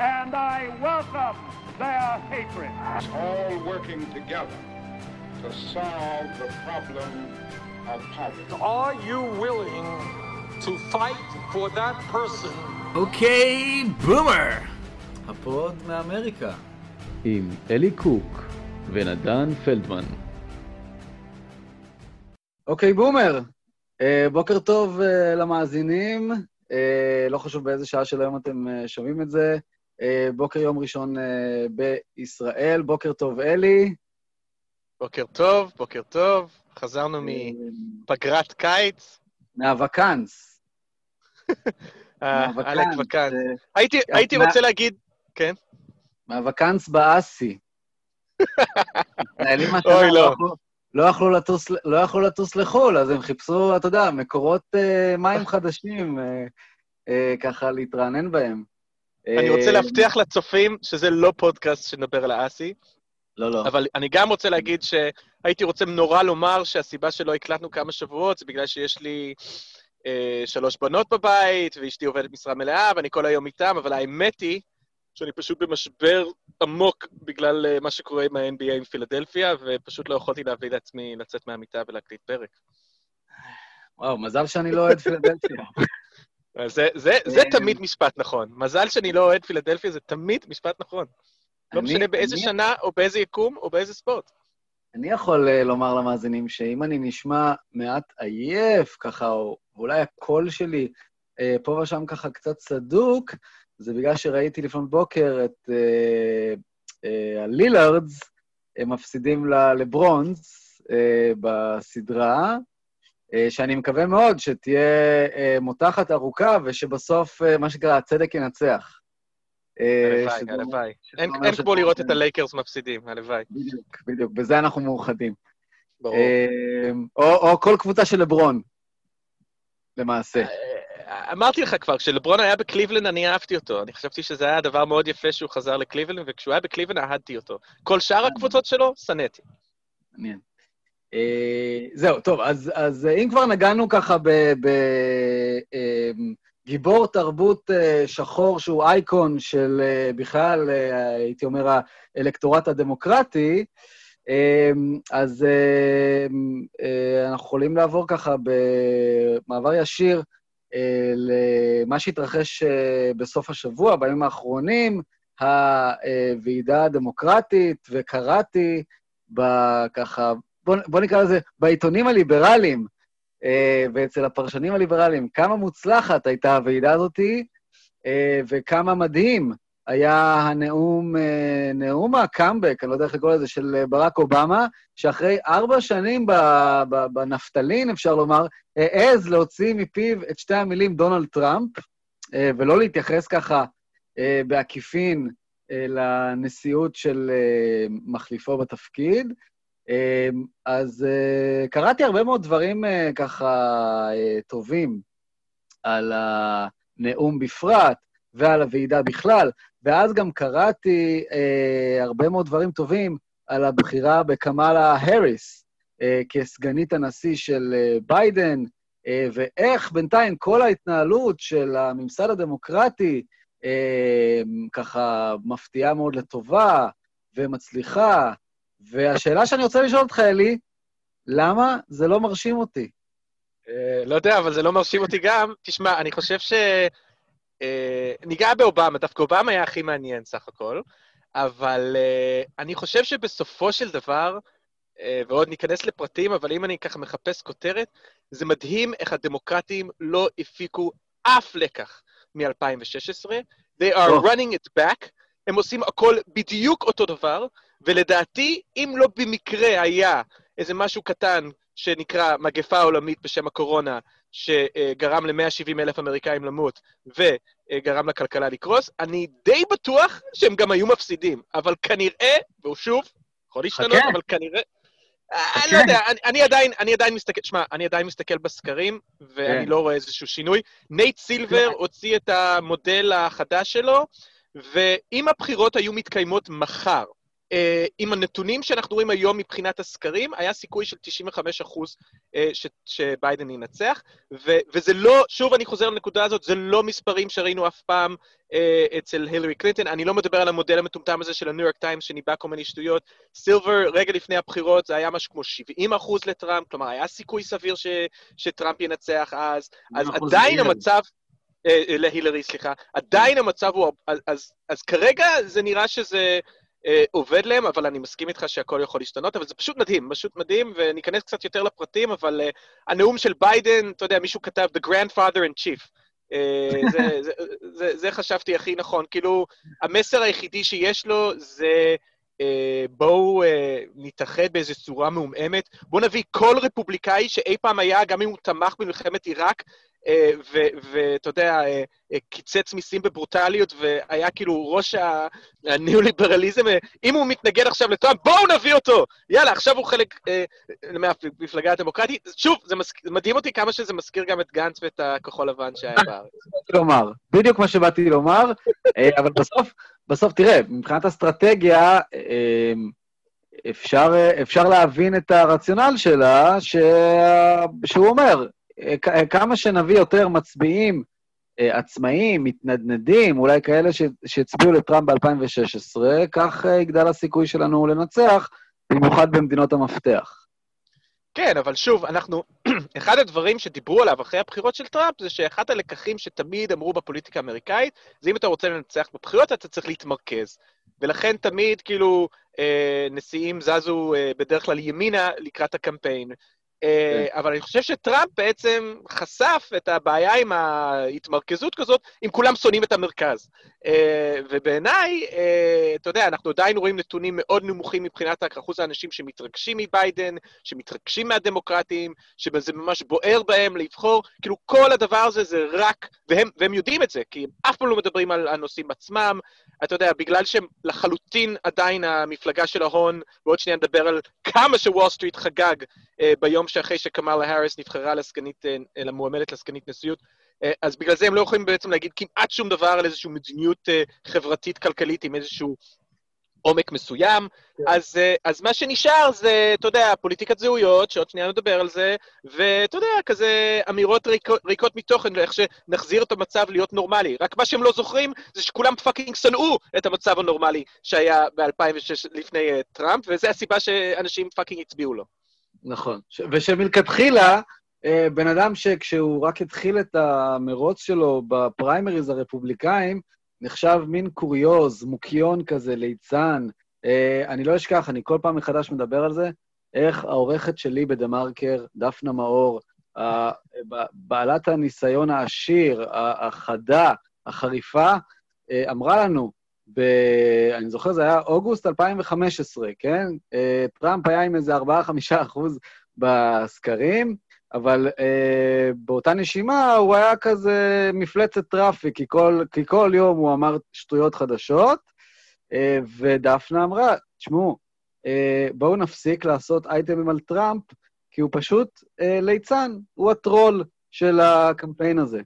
and I welcome their hatred. all working together to solve the problem of poverty. Are you willing to fight for that person אוקיי, בומר! הפוד מאמריקה. עם אלי קוק ונדן פלדמן. אוקיי, בומר. אה, בוקר טוב אה, למאזינים. אה, לא חשוב באיזה שעה של היום אתם אה, שומעים את זה. אה, בוקר יום ראשון אה, בישראל. בוקר טוב, אלי. בוקר טוב, בוקר טוב. חזרנו מפגרת קיץ. מהווקאנס. אה, עלק וקאנס. אה, הייתי- רוצה להגיד, כן? מהווקאנס באסי. ישראלים אוי, לא. יכלו- לא יכלו לטוס, לא יכלו לטוס לחו"ל, אז הם חיפשו, אתה יודע, מקורות אה, מים חדשים, אה, אה, ככה להתרענן בהם. אני אה, רוצה להבטיח לצופים שזה לא פודקאסט שנדבר על האסי, לא, לא. אבל אני גם רוצה להגיד שהייתי רוצה נורא לומר שהסיבה שלא הקלטנו כמה שבועות זה בגלל שיש לי אה, שלוש בנות בבית, ואשתי עובדת משרה מלאה, ואני כל היום איתם, אבל האמת היא שאני פשוט במשבר עמוק בגלל אה, מה שקורה עם ה-NBA עם פילדלפיה, ופשוט לא יכולתי להביא לעצמי לצאת מהמיטה ולהקליט פרק. וואו, מזל שאני לא אוהד פילדלפיה. זה, זה, זה אה, תמיד משפט נכון. מזל שאני לא אוהד פילדלפיה, זה תמיד משפט נכון. לא משנה באיזה שנה, או באיזה יקום, או באיזה ספורט. אני יכול אה, לומר למאזינים שאם אני נשמע מעט עייף, ככה, או אולי הקול שלי אה, פה ושם ככה קצת סדוק, זה בגלל שראיתי לפנות בוקר את אה, אה, הלילארדס, הם מפסידים ל- לברונס אה, בסדרה, שאני מקווה מאוד שתהיה אה, מותחת ארוכה, ושבסוף, אה, מה שנקרא, הצדק ינצח. אה, הלוואי, הלוואי. אין כמו לראות את הלייקרס מפסידים, הלוואי. בדיוק, בדיוק, בזה אנחנו מאוחדים. ברור. אה, או, כל קבוצה של לברון, למעשה. אה, אמרתי לך כבר, כשלברון היה בקליבלנד, אני אהבתי אותו. אני חשבתי שזה היה דבר מאוד יפה שהוא חזר לקליבלנד, וכשהוא היה בקליבלנד, אהדתי אותו. כל שאר הקבוצות שלו, שנאתי. מעניין. אה, זהו, טוב, אז, אז אה, אם כבר נגענו ככה בגיבור תרבות אה, שחור שהוא אייקון של בכלל, הייתי אומר, האלקטורט הדמוקרטי, אה, אז אה, אנחנו יכולים לעבור ככה במעבר ישיר למה שהתרחש בסוף השבוע, בימים האחרונים, הוועידה הדמוקרטית, וקראתי ככה, בוא, בוא נקרא לזה, בעיתונים הליברליים אה, ואצל הפרשנים הליברליים, כמה מוצלחת הייתה הוועידה הזאתי, אה, וכמה מדהים היה הנאום, אה, נאום הקאמבק, אני לא יודע איך לקרוא לזה, של ברק אובמה, שאחרי ארבע שנים ב- ב- בנפטלין, אפשר לומר, העז להוציא מפיו את שתי המילים דונלד טראמפ, אה, ולא להתייחס ככה אה, בעקיפין אה, לנשיאות של אה, מחליפו בתפקיד. אה, אז אה, קראתי הרבה מאוד דברים אה, ככה אה, טובים על הנאום בפרט ועל הוועידה בכלל, ואז גם קראתי הרבה מאוד דברים טובים על הבחירה בקמאלה האריס כסגנית הנשיא של ביידן, ואיך בינתיים כל ההתנהלות של הממסד הדמוקרטי ככה מפתיעה מאוד לטובה ומצליחה. והשאלה שאני רוצה לשאול אותך, אלי, למה זה לא מרשים אותי? אה, לא יודע, אבל זה לא מרשים אותי גם. תשמע, אני חושב ש... אה, ניגע באובמה, דווקא אובמה היה הכי מעניין סך הכל, אבל אה, אני חושב שבסופו של דבר, ועוד ניכנס לפרטים, אבל אם אני ככה מחפש כותרת, זה מדהים איך הדמוקרטים לא הפיקו אף לקח מ-2016. They are טוב. running it back, הם עושים הכל בדיוק אותו דבר, ולדעתי, אם לא במקרה היה איזה משהו קטן שנקרא מגפה עולמית בשם הקורונה, שגרם ל-170 אלף אמריקאים למות וגרם לכלכלה לקרוס, אני די בטוח שהם גם היו מפסידים. אבל כנראה, והוא שוב, יכול להשתנות, חכה. אבל כנראה... אני לא יודע, אני, אני עדיין, אני עדיין מסתכל, שמע, אני עדיין מסתכל בסקרים, ואני כן. לא רואה איזשהו שינוי. נייט סילבר הוציא את המודל החדש שלו, ואם הבחירות היו מתקיימות מחר, עם הנתונים שאנחנו רואים היום מבחינת הסקרים, היה סיכוי של 95 אחוז אה, ש, שביידן ינצח, ו, וזה לא, שוב אני חוזר לנקודה הזאת, זה לא מספרים שראינו אף פעם אה, אצל הילרי קלינטון, אני לא מדבר על המודל המטומטם הזה של הניו יורק טיימס שניבא כל מיני שטויות. סילבר, רגע לפני הבחירות, זה היה משהו כמו 70 אחוז לטראמפ, כלומר, היה סיכוי סביר ש, שטראמפ ינצח אז, אז עדיין המצב... אה, אה, להילרי, סליחה. עדיין המצב הוא... אז, אז, אז כרגע זה נראה שזה עובד להם, אבל אני מסכים איתך שהכל יכול להשתנות, אבל זה פשוט מדהים, פשוט מדהים, וניכנס קצת יותר לפרטים, אבל אה, הנאום של ביידן, אתה יודע, מישהו כתב The Grandfather in Chief. אה, זה, זה, זה, זה חשבתי הכי נכון. כאילו, המסר היחידי שיש לו זה... אה, בואו אה, נתאחד באיזו צורה מעומעמת, בואו נביא כל רפובליקאי שאי פעם היה, גם אם הוא תמך במלחמת עיראק, אה, ואתה יודע, אה, אה, קיצץ מיסים בברוטליות, והיה כאילו ראש הניאו-ליברליזם, אם הוא מתנגד עכשיו לטראמפ, בואו נביא אותו! יאללה, עכשיו הוא חלק מהמפלגה הדמוקרטית. שוב, זה מדהים אותי כמה שזה מזכיר גם את גנץ ואת הכחול לבן שהיה בארץ. לומר, בדיוק מה שבאתי לומר, אבל בסוף, בסוף, תראה, מבחינת אסטרטגיה, אפשר, אפשר להבין את הרציונל שלה, ש... שהוא אומר, כמה שנביא יותר מצביעים אה, עצמאים, מתנדנדים, אולי כאלה שהצביעו לטראמפ ב-2016, כך אה, יגדל הסיכוי שלנו לנצח, במיוחד במדינות המפתח. כן, אבל שוב, אנחנו... אחד הדברים שדיברו עליו אחרי הבחירות של טראמפ זה שאחד הלקחים שתמיד אמרו בפוליטיקה האמריקאית, זה אם אתה רוצה לנצח בבחירות, אתה צריך להתמרכז. ולכן תמיד, כאילו, אה, נשיאים זזו אה, בדרך כלל ימינה לקראת הקמפיין. אה, כן. אבל אני חושב שטראמפ בעצם חשף את הבעיה עם ההתמרכזות כזאת, אם כולם שונאים את המרכז. אה, ובעיניי, אה, אתה יודע, אנחנו עדיין רואים נתונים מאוד נמוכים מבחינת אחוז האנשים שמתרגשים מביידן, שמתרגשים מהדמוקרטים, שזה ממש בוער בהם לבחור. כאילו, כל הדבר הזה זה רק, והם, והם יודעים את זה, כי הם אף פעם לא מדברים על הנושאים עצמם. אתה יודע, בגלל שהם לחלוטין עדיין המפלגה של ההון, ועוד שנייה נדבר על כמה שוול סטריט חגג ביום שאחרי שקמאלה האריס נבחרה לסגנית, אה, למועמדת לסגנית נשיאות, אה, אז בגלל זה הם לא יכולים בעצם להגיד כמעט שום דבר על איזושהי מדיניות אה, חברתית-כלכלית עם איזשהו עומק מסוים. כן. אז, אז מה שנשאר זה, אתה יודע, פוליטיקת זהויות, שעוד שנייה נדבר על זה, ואתה יודע, כזה אמירות ריקות, ריקות מתוכן, ואיך שנחזיר את המצב להיות נורמלי. רק מה שהם לא זוכרים זה שכולם fucking שנאו את המצב הנורמלי שהיה ב-2006 לפני טראמפ, וזו הסיבה שאנשים fucking הצביעו לו. נכון. ושמלכתחילה, אה, בן אדם שכשהוא רק התחיל את המרוץ שלו בפריימריז הרפובליקאים, נחשב מין קוריוז, מוקיון כזה, ליצן. אה, אני לא אשכח, אני כל פעם מחדש מדבר על זה, איך העורכת שלי בדה-מרקר, דפנה מאור, בעלת הניסיון העשיר, החדה, החריפה, אה, אמרה לנו, ב... אני זוכר, זה היה אוגוסט 2015, כן? אה, טראמפ היה עם איזה 4-5 אחוז בסקרים, אבל uh, באותה נשימה הוא היה כזה מפלצת traffic, כי כל, כי כל יום הוא אמר שטויות חדשות, uh, ודפנה אמרה, תשמעו, uh, בואו נפסיק לעשות אייטמים על טראמפ, כי הוא פשוט uh, ליצן, הוא הטרול של הקמפיין הזה.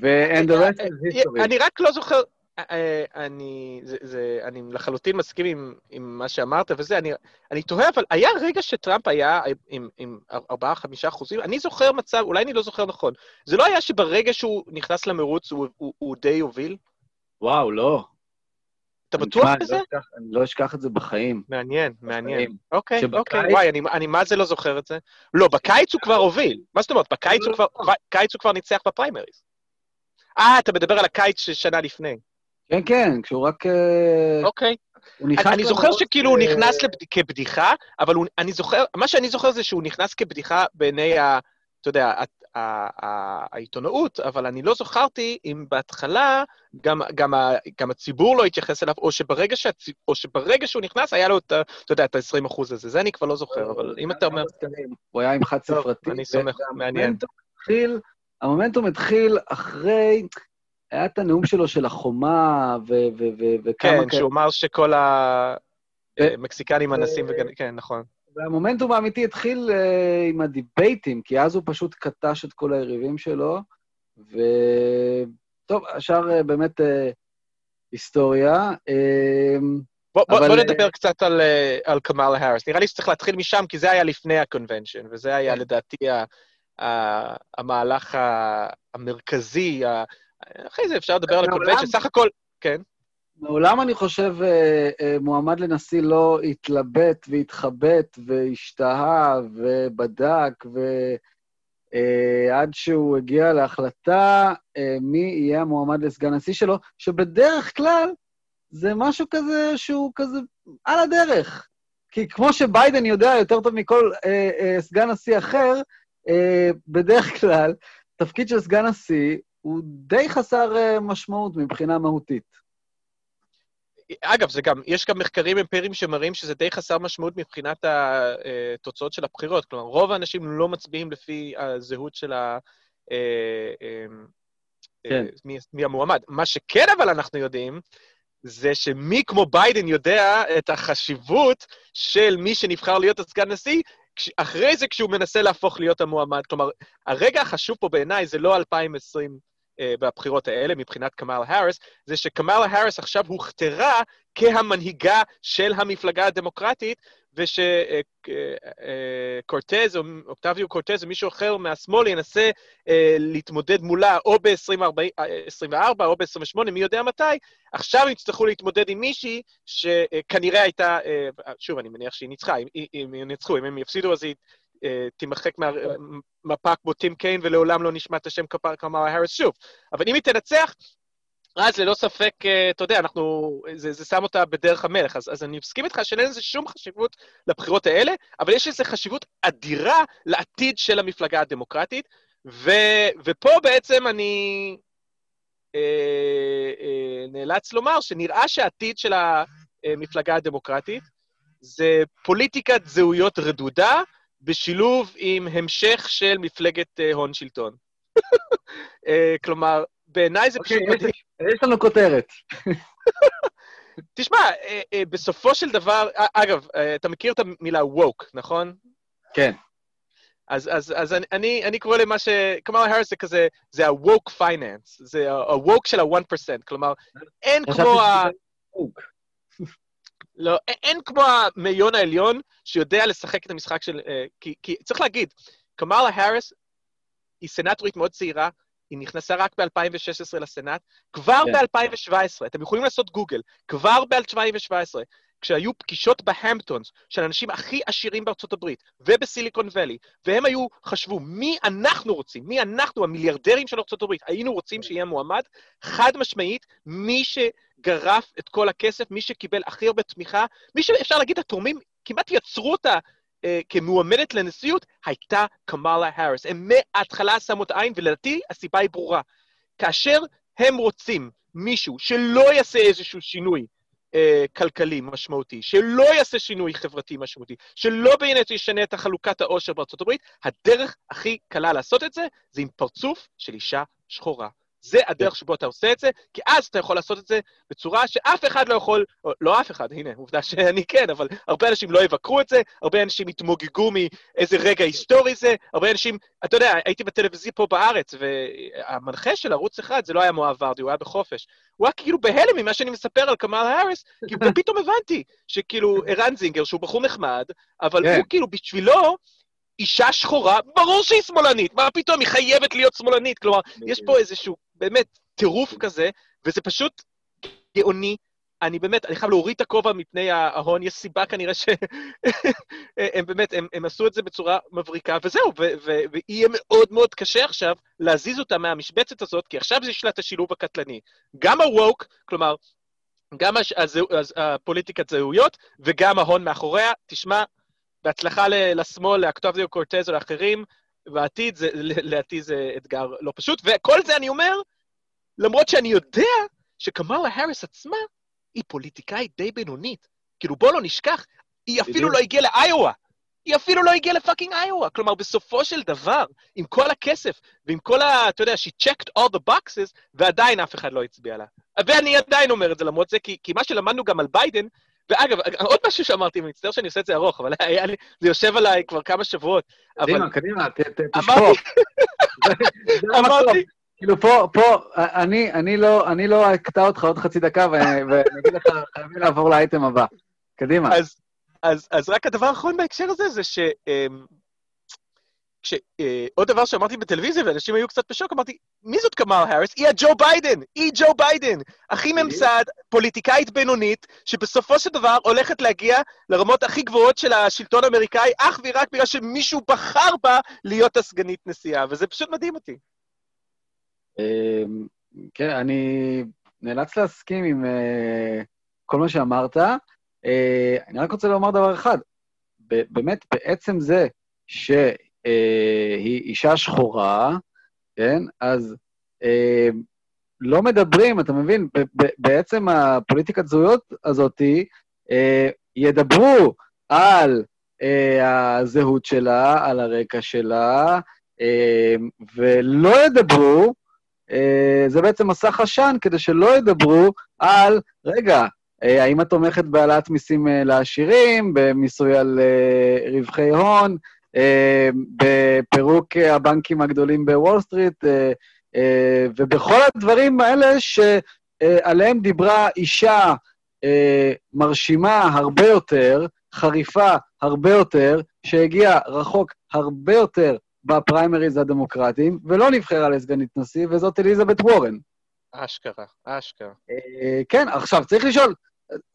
ו-and the rest is history. אני רק לא זוכר, אה, אני, זה, זה, אני לחלוטין מסכים עם, עם מה שאמרת וזה, אני, אני תוהה, אבל היה רגע שטראמפ היה עם, עם 4-5 אחוזים? אני זוכר מצב, אולי אני לא זוכר נכון, זה לא היה שברגע שהוא נכנס למרוץ הוא, הוא, הוא די הוביל? וואו, לא. אתה בטוח לא בזה? לא אני לא אשכח את זה בחיים. מעניין, מעניין. אוקיי, אוקיי, וואי, אני, אני מה זה לא זוכר את זה? לא, בקיץ הוא כבר הוביל. מה זאת אומרת? בקיץ הוא כבר, בקיץ הוא כבר ניצח בפריימריז. אה, אתה מדבר על הקיץ של שנה לפני. כן, כן, כשהוא רק... אה, אוקיי. אני זוכר שכאילו הוא נכנס כבדיחה, אבל אני זוכר, מה שאני זוכר זה שהוא נכנס כבדיחה בעיני ה... אתה יודע, העיתונאות, אבל אני לא זכרתי אם בהתחלה גם, גם, גם הציבור לא התייחס אליו, או שברגע, שהצ... או שברגע שהוא נכנס היה לו את, אתה יודע, את ה-20 אחוז הזה. זה אני כבר לא זוכר, אבל אם אתה אומר... הוא היה עם חד ספרתי. אני סומך, מעניין. המומנטום התחיל אחרי... היה את הנאום שלו של החומה, וכמה... כן, שהוא אמר שכל המקסיקנים אנסים וגם... כן, נכון. והמומנטום האמיתי התחיל uh, עם הדיבייטים, כי אז הוא פשוט קטל את כל היריבים שלו, וטוב, השאר uh, באמת ההיסטוריה. אמ, בוא, אבל, בוא אה, נדבר קצת על, אה, על קמאלה האריס. נראה לי שצריך להתחיל משם, כי זה היה לפני ה convention, וזה היה כן. לדעתי ה, ה, המהלך המרכזי. ה, אחרי זה אפשר לדבר על מעולם- ה convention. סך הכל, כן. מעולם אני חושב אה, אה, מועמד לנשיא לא התלבט והתחבט והשתהה ובדק, ועד שהוא הגיע להחלטה אה, מי יהיה המועמד לסגן נשיא שלו, שבדרך כלל זה משהו כזה שהוא כזה על הדרך. כי כמו שביידן יודע יותר טוב מכל אה, אה, סגן נשיא אחר, אה, בדרך כלל, תפקיד של סגן נשיא הוא די חסר אה, משמעות מבחינה מהותית. אגב, זה גם, יש גם מחקרים אמפיריים שמראים שזה די חסר משמעות מבחינת התוצאות של הבחירות. כלומר, רוב האנשים לא מצביעים לפי הזהות של ה... אה, אה, כן. אה, מי, מי המועמד. מה שכן אבל אנחנו יודעים, זה שמי כמו ביידן יודע את החשיבות של מי שנבחר להיות הסגן נשיא, אחרי זה כשהוא מנסה להפוך להיות המועמד. כלומר, הרגע החשוב פה בעיניי זה לא 2020 אה, בבחירות האלה, מבחינת קמאלה האריס, זה שקמאלה האריס עכשיו הוכתרה כהמנהיגה של המפלגה הדמוקרטית, ושקורטז, או אוקטביו קורטז, או מישהו אחר מהשמאל ינסה אה, להתמודד מולה או ב-2024 או ב-28, מי יודע מתי, עכשיו יצטרכו להתמודד עם מישהי שכנראה הייתה, אה, שוב, אני מניח שהיא ניצחה, אם, ינצחו, אם הם יפסידו אז היא אה, תימחק מהמפה כמו טים קיין ולעולם לא נשמע את השם קמאלה האריס שוב. אבל אם היא תנצח, אז ללא ספק, אה, אתה יודע, אנחנו, זה, זה שם אותה בדרך המלך. אז, אז אני מסכים איתך שאין לזה שום חשיבות לבחירות האלה, אבל יש לזה חשיבות אדירה לעתיד של המפלגה הדמוקרטית, ו, ופה בעצם אני אה, אה, נאלץ לומר שנראה שהעתיד של המפלגה הדמוקרטית זה פוליטיקת זהויות רדודה, בשילוב עם המשך של מפלגת אה, הון שלטון. אה, כלומר, בעיניי זה פשוט אוקיי, מדהים. יש לנו כותרת. תשמע, אה, אה, בסופו של דבר, אה, אגב, אה, אתה מכיר את המילה woke, נכון? כן. אז, אז, אז אני, אני, אני קורא למה ש... קמאלה האריס זה כזה, זה ה-woke finance, זה ה-woke של ה-1%, כלומר, אין כמו ה... לא, אין, כמו המאיון העליון שיודע לשחק את המשחק של... אה, כי, כי צריך להגיד, קמאלה האריס היא סנטורית מאוד צעירה, היא נכנסה רק ב-2016 לסנאט, כבר כן. ב-2017, אתם יכולים לעשות גוגל, כבר ב-2017, כשהיו פגישות בהמפטונס של האנשים הכי עשירים בארצות הברית ובסיליקון ואלי, והם היו, חשבו, מי אנחנו רוצים, מי אנחנו, המיליארדרים של ארצות הברית, היינו רוצים שיהיה מועמד, חד משמעית, מי שגרף את כל הכסף, מי שקיבל הכי הרבה תמיכה, מי שאפשר להגיד, התורמים כמעט יצרו אותה אה, כמועמדת לנשיאות, הייתה קמאלה האריס. הם מההתחלה שמו את העין, ולדעתי הסיבה היא ברורה. כאשר הם רוצים מישהו שלא יעשה איזשהו שינוי אה, כלכלי משמעותי, שלא יעשה שינוי חברתי משמעותי, שלא באמת ישנה את החלוקת העושר בארצות הברית, הדרך הכי קלה לעשות את זה, זה עם פרצוף של אישה שחורה. זה הדרך שבו אתה עושה את זה, כי אז אתה יכול לעשות את זה בצורה שאף אחד לא יכול, או, לא אף אחד, הנה, עובדה שאני כן, אבל הרבה אנשים לא יבקרו את זה, הרבה אנשים יתמוגגו מאיזה רגע היסטורי זה, הרבה אנשים, אתה יודע, הייתי בטלוויזיה פה בארץ, והמנחה של ערוץ אחד, זה לא היה מואב ורדי, הוא היה בחופש. הוא היה כאילו בהלם ממה שאני מספר על קמאלה האריס, כי פתאום הבנתי שכאילו ערן זינגר, שהוא בחור נחמד, אבל כן. הוא כאילו, בשבילו, אישה שחורה, ברור שהיא שמאלנית, מה פתאום, היא חייבת להיות שמאלנית. כלומר, יש פה איזשהו באמת טירוף כזה, וזה פשוט גאוני. אני באמת, אני חייב להוריד את הכובע מפני ההון, יש סיבה כנראה שהם באמת, הם, הם עשו את זה בצורה מבריקה, וזהו, ויהיה מאוד מאוד קשה עכשיו להזיז אותה מהמשבצת הזאת, כי עכשיו יש לה את השילוב הקטלני. גם ה-woke, כלומר, גם הש- הזהו- הז- הפוליטיקת זהויות, וגם ההון מאחוריה. תשמע, בהצלחה לשמאל, לאקטוביו קורטז ולאחרים, והעתיד זה, לעתיד זה אתגר לא פשוט. וכל זה אני אומר, למרות שאני יודע שקמאלה האריס עצמה היא פוליטיקאית די בינונית. כאילו, בוא לא נשכח, היא אפילו. לא הגיעה לאיואה. היא אפילו לא הגיעה לפאקינג איואה. כלומר, בסופו של דבר, עם כל הכסף ועם כל ה... אתה יודע, she checked all the boxes, ועדיין אף אחד לא הצביע לה. ואני עדיין אומר את זה למרות זה, כי, כי מה שלמדנו גם על ביידן, ואגב, עוד משהו שאמרתי, מצטער שאני עושה את זה ארוך, אבל היה לי, זה יושב עליי כבר כמה שבועות. קדימה, קדימה, תשפוך. אמרתי, כאילו פה, פה, אני, אני לא, אני לא אקטע אותך עוד חצי דקה ואני אגיד לך, חייבים לעבור לאייטם הבא. קדימה. אז, אז, אז רק הדבר האחרון בהקשר הזה זה ש... אמ, עוד דבר שאמרתי בטלוויזיה, ואנשים היו קצת בשוק, אמרתי, מי זאת קמאלה האריס? היא הג'ו ביידן! היא ג'ו ביידן! הכי ממסד, פוליטיקאית בינונית, שבסופו של דבר הולכת להגיע לרמות הכי גבוהות של השלטון האמריקאי, אך ורק בגלל שמישהו בחר בה להיות הסגנית נשיאה, וזה פשוט מדהים אותי. אמ, כן, אני נאלץ להסכים עם אה, כל מה שאמרת. אה, אני רק רוצה לומר דבר אחד. באמת, בעצם זה שהיא אישה שחורה, כן? אז אה, לא מדברים, אתה מבין? ב- ב- בעצם הפוליטיקת זהויות הזאתי, אה, ידברו על אה, הזהות שלה, על הרקע שלה, אה, ולא ידברו, אה, זה בעצם מסך עשן כדי שלא ידברו על, רגע, אה, האם את תומכת בהעלאת מיסים אה, לעשירים, במיסוי על אה, רווחי הון, אה, בפירוק אה, הבנקים הגדולים בוול סטריט, אה, אה, ובכל הדברים האלה שעליהם דיברה אישה מרשימה הרבה יותר, חריפה הרבה יותר, שהגיעה רחוק הרבה יותר בפריימריז הדמוקרטיים, ולא נבחרה לסגנית נשיא, וזאת אליזבת וורן. אשכרה, אשכרה. כן, עכשיו, צריך לשאול,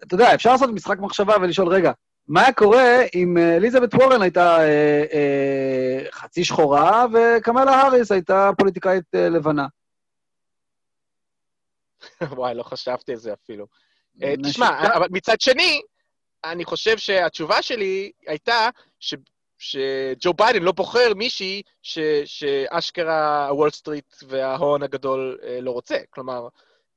אתה יודע, אפשר לעשות משחק מחשבה ולשאול, רגע, מה היה קורה אם אה, אליזבת וורן הייתה אה, אה, חצי שחורה וקמאלה האריס הייתה פוליטיקאית אה, לבנה? וואי, לא חשבתי על זה אפילו. אה, אה, תשמע, אבל מצד שני, אני חושב שהתשובה שלי הייתה ש... שג'ו ביידן לא בוחר מישהי ש... שאשכרה הוול סטריט וההון הגדול אה, לא רוצה. כלומר,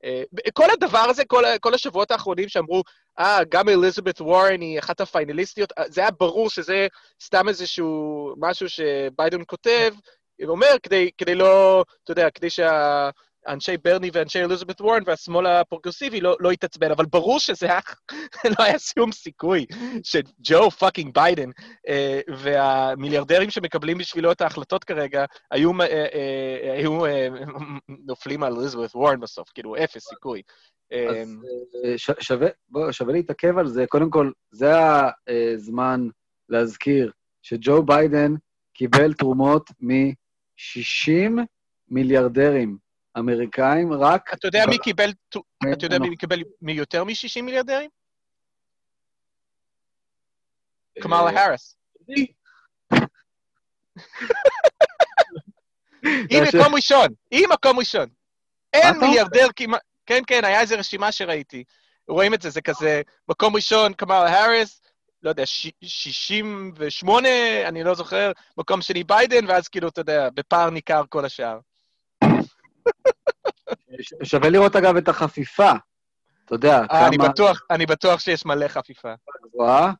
אה, כל הדבר הזה, כל, כל השבועות האחרונים שאמרו, אה, גם אליזבת וורן היא אחת הפיינליסטיות, אה, זה היה ברור שזה סתם איזשהו משהו שביידן כאילו אומר, כדי, כדי לא, אתה יודע, כדי שהאנשי ברני ואנשי אליזבת וורן והשמאל הפרוגרסיבי לא, לא יתעצבן, אבל ברור שזה היה, לא היה שום סיכוי שג'ו פאקינג ביידן אה, והמיליארדרים שמקבלים בשבילו את ההחלטות כרגע היו, אה, אה, היו אה, נופלים על אליזבת וורן בסוף, כאילו אפס סיכוי. אה, אז אה, ש- שווה, בוא, שווה להתעכב על זה. קודם כל, זה הזמן להזכיר שג'ו ביידן קיבל תרומות מ-60 מיליארדרים אמריקאים, רק... אתה יודע מי קיבל, אתה יודע לא. מי קיבל מיותר מ-60 מיליארדרים? קמאלה האריס. היא מקום ראשון, היא מקום ראשון. אין מיליארדר כמעט... כן, כן, היה איזו רשימה שראיתי. רואים את זה, זה כזה, מקום ראשון, קמאלה האריס, לא יודע, ש- 68, אני לא זוכר, מקום שני ביידן, ואז כאילו, אתה יודע, בפער ניכר כל השאר. שווה לראות, אגב, את החפיפה. אתה יודע, אה, אני כמה בטוח, אני בטוח שיש מלא חפיפה. גבוהה.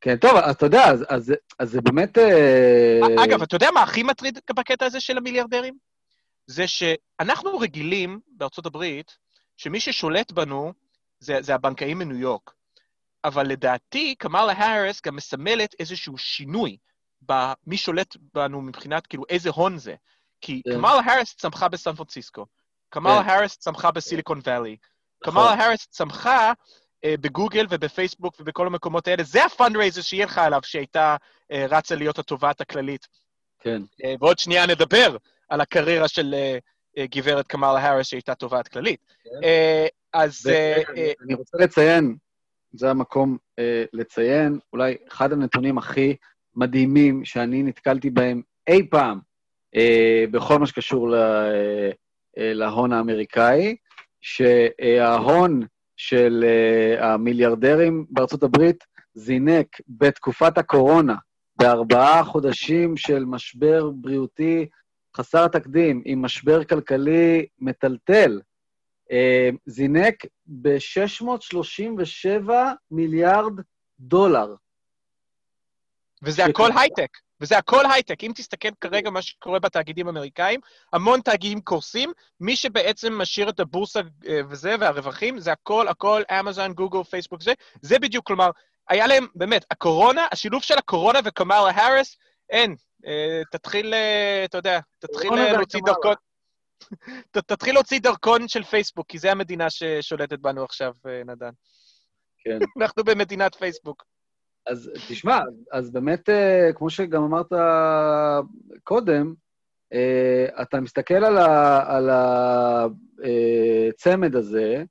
כן, טוב, אז אתה יודע, אז- אז אז זה באמת... אה, אגב, אתה יודע מה הכי מטריד בקטע הזה של המיליארדרים? זה שאנחנו רגילים בארצות הברית, שמי ששולט בנו זה, זה הבנקאים מניו יורק. אבל לדעתי, קמאלה האריס גם מסמלת איזשהו שינוי במי שולט בנו מבחינת כאילו איזה הון זה. כי כן. קמאלה האריס צמחה בסן פרנסיסקו, קמאלה כן. האריס צמחה בסיליקון ואלי, נכון. קמאלה האריס צמחה אה, בגוגל ובפייסבוק ובכל המקומות האלה. זה הפאנדרייזר שיהיה לך עליו, שהייתה אה, רצה להיות התובעת הכללית. כן. אה, ועוד שנייה נדבר על הקריירה של גברת קמאלה האריס, שהייתה תובעת כללית. אה, אז... אני רוצה לציין, זה המקום לציין, אולי אחד הנתונים הכי מדהימים שאני נתקלתי בהם אי פעם בכל מה שקשור ל, אה, אה, להון האמריקאי, שההון של אה, המיליארדרים בארצות הברית זינק בתקופת הקורונה, בארבעה חודשים של משבר בריאותי חסר תקדים, עם משבר כלכלי מטלטל, אה, זינק ב-637 מיליארד דולר. וזה הכל הייטק, וזה הכל הייטק. אם תסתכל כרגע מה שקורה בתאגידים האמריקאים, המון תאגידים קורסים, מי שבעצם משאיר את הבורסה אה, וזה, והרווחים, זה הכל, הכל, אמזון, גוגל, פייסבוק, זה, זה בדיוק, כלומר, היה להם, באמת, הקורונה, השילוב של הקורונה וקמאלה האריס, אין. אה, תתחיל, אה, אתה יודע, תתחיל להוציא וקמאלה. דרכון... ת- תתחיל להוציא דרכון של פייסבוק, כי זה המדינה ששולטת בנו עכשיו, נדן. כן. אנחנו במדינת פייסבוק. אז תשמע, אז באמת, אה, כמו שגם אמרת קודם, אה, אתה מסתכל על הצמד הזה,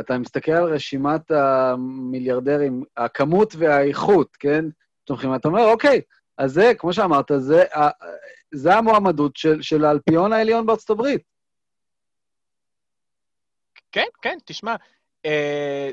אתה מסתכל על רשימת המיליארדרים, הכמות והאיכות, כן? תומכים, אתה אומר, אוקיי, אז זה, כמו שאמרת, זה, זה המועמדות של, של האלפיון העליון בארצות הברית. כן, כן, תשמע, אה,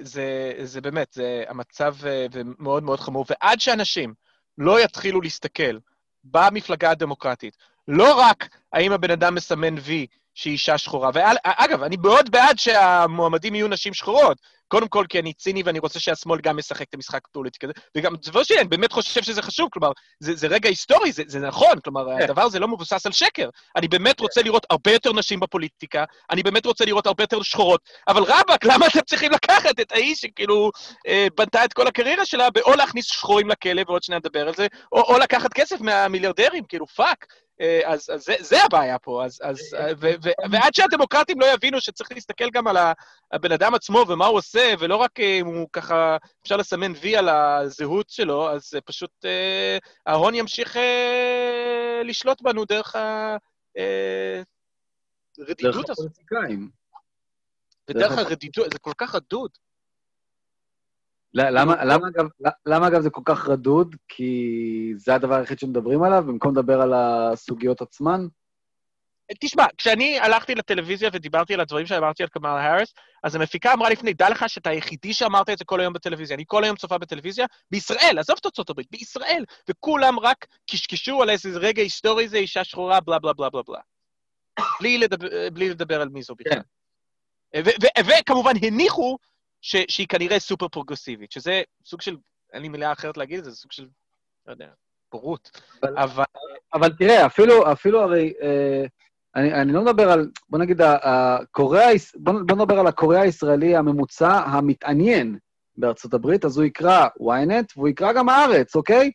זה, זה באמת, זה המצב אה, מאוד מאוד חמור, ועד שאנשים לא יתחילו להסתכל במפלגה הדמוקרטית, לא רק האם הבן אדם מסמן וי שהיא אישה שחורה, ואגב, אני מאוד בעד שהמועמדים יהיו נשים שחורות, קודם כל כי אני ציני ואני רוצה שהשמאל גם ישחק את המשחק הפוליטי כזה, וגם דבר שני, אני באמת חושב שזה חשוב, כלומר, זה, זה רגע היסטורי, זה, זה נכון, כלומר, כן. הדבר הזה לא מבוסס על שקר. אני באמת רוצה לראות הרבה יותר נשים בפוליטיקה, אני באמת רוצה לראות הרבה יותר שחורות, אבל רבאק, למה אתם צריכים לקחת את האיש שכאילו אה, בנתה את כל הקריירה שלה, או על להכניס שחורים לכלא, ועוד שניה נדבר על זה, או, או לקחת כסף מהמיליארדרים, כאילו, fuck. אה, אז, אז זה, זה הבעיה פה, אז, אז, אה, ו, ו, ועד שהדמוקרטים לא יבינו שצריך להסתכל גם על הבן אדם עצמו ומה הוא עושה, ולא רק אה, אם הוא ככה, אפשר לסמן וי על הזהות שלו, אז אה, פשוט אה, ההון ימשיך אה, לשלוט בנו דרך ה... אה, דרך הרדידות הזאת, הפוליטיקאים. ודרך דרך הרדידות, זה כל כך רדוד. ל- למה, למה, אגב, למה אגב זה כל כך רדוד? כי זה הדבר היחיד שמדברים עליו, במקום לדבר על הסוגיות עצמן? תשמע, כשאני הלכתי לטלוויזיה ודיברתי על הדברים שאמרתי על קמאלה האריס, אז המפיקה אמרה לפני, דע לך שאתה היחידי שאמרת את זה כל היום בטלוויזיה. אני כל היום צופה בטלוויזיה, בישראל, עזוב את ארצות הברית, בישראל, וכולם רק קשקשו על איזה רגע היסטורי זה אישה שחורה, בלה בלה בלה בלה בלה. בלי לדבר, בלי לדבר על מי זו בכלל. כן. ו- ו- וכמובן הניחו ש- שהיא כנראה סופר פרוגרסיבית, שזה סוג של, אין לי מילה אחרת להגיד את זה, זה סוג של, לא יודע, בורות. אבל- אבל אבל תראה, אפילו, אפילו הרי, אה, אני, אני לא מדבר על, בוא נגיד, הקוריאה, בוא, בוא נדבר על הקוריאה הישראלי הממוצע המתעניין בארצות הברית, אז הוא יקרא ynet והוא יקרא גם הארץ, אוקיי?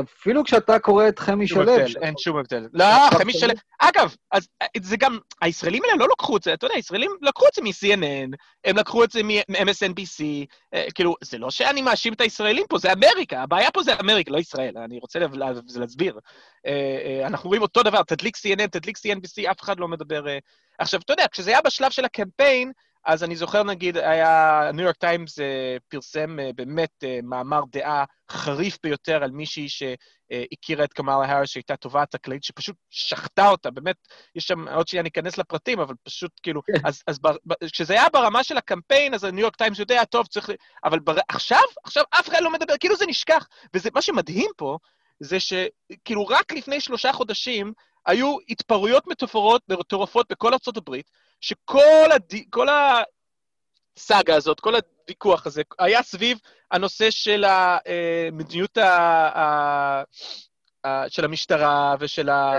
אפילו כשאתה קורא את חמי שלו. אין שום הבדל. לא, חמי. שלו... אגב, אז אה, זה גם, הישראלים האלה לא לקחו את זה, אתה יודע, הישראלים לקחו את זה מ-CNN, הם לקחו את זה מ-MSNBC, אה, כאילו, זה לא שאני מאשים את הישראלים פה, זה אמריקה, הבעיה פה זה אמריקה, לא ישראל, אני רוצה לה- לה- להסביר. אה, אנחנו רואים אותו דבר, תדליק CNN, תדליק CNBC, אף אחד לא מדבר... עכשיו, אתה יודע, כשזה היה בשלב של הקמפיין, אז אני זוכר, נגיד, היה, ניו יורק טיימס אה, פרסם אה, באמת אה, מאמר דעה חריף ביותר על מישהי שהכירה את קמאלה האריס, שהייתה תובעת הכללית, שפשוט שחטה אותה, באמת, יש שם, עוד שנייה ניכנס לפרטים, אבל פשוט כאילו, אז, אז בר, כשזה היה ברמה של הקמפיין, אז הניו יורק טיימס יודע, טוב, צריך... אבל בר, עכשיו, עכשיו אף אחד לא מדבר, כאילו זה נשכח. ומה שמדהים פה, זה שכאילו רק לפני שלושה חודשים היו התפרעויות מטורפות, מטורפות בכל ארצות הברית, שכל הד... כל הסאגה הזאת, כל הוויכוח הזה, היה סביב הנושא של המדיניות ה... ה... ה... של המשטרה ושל ה...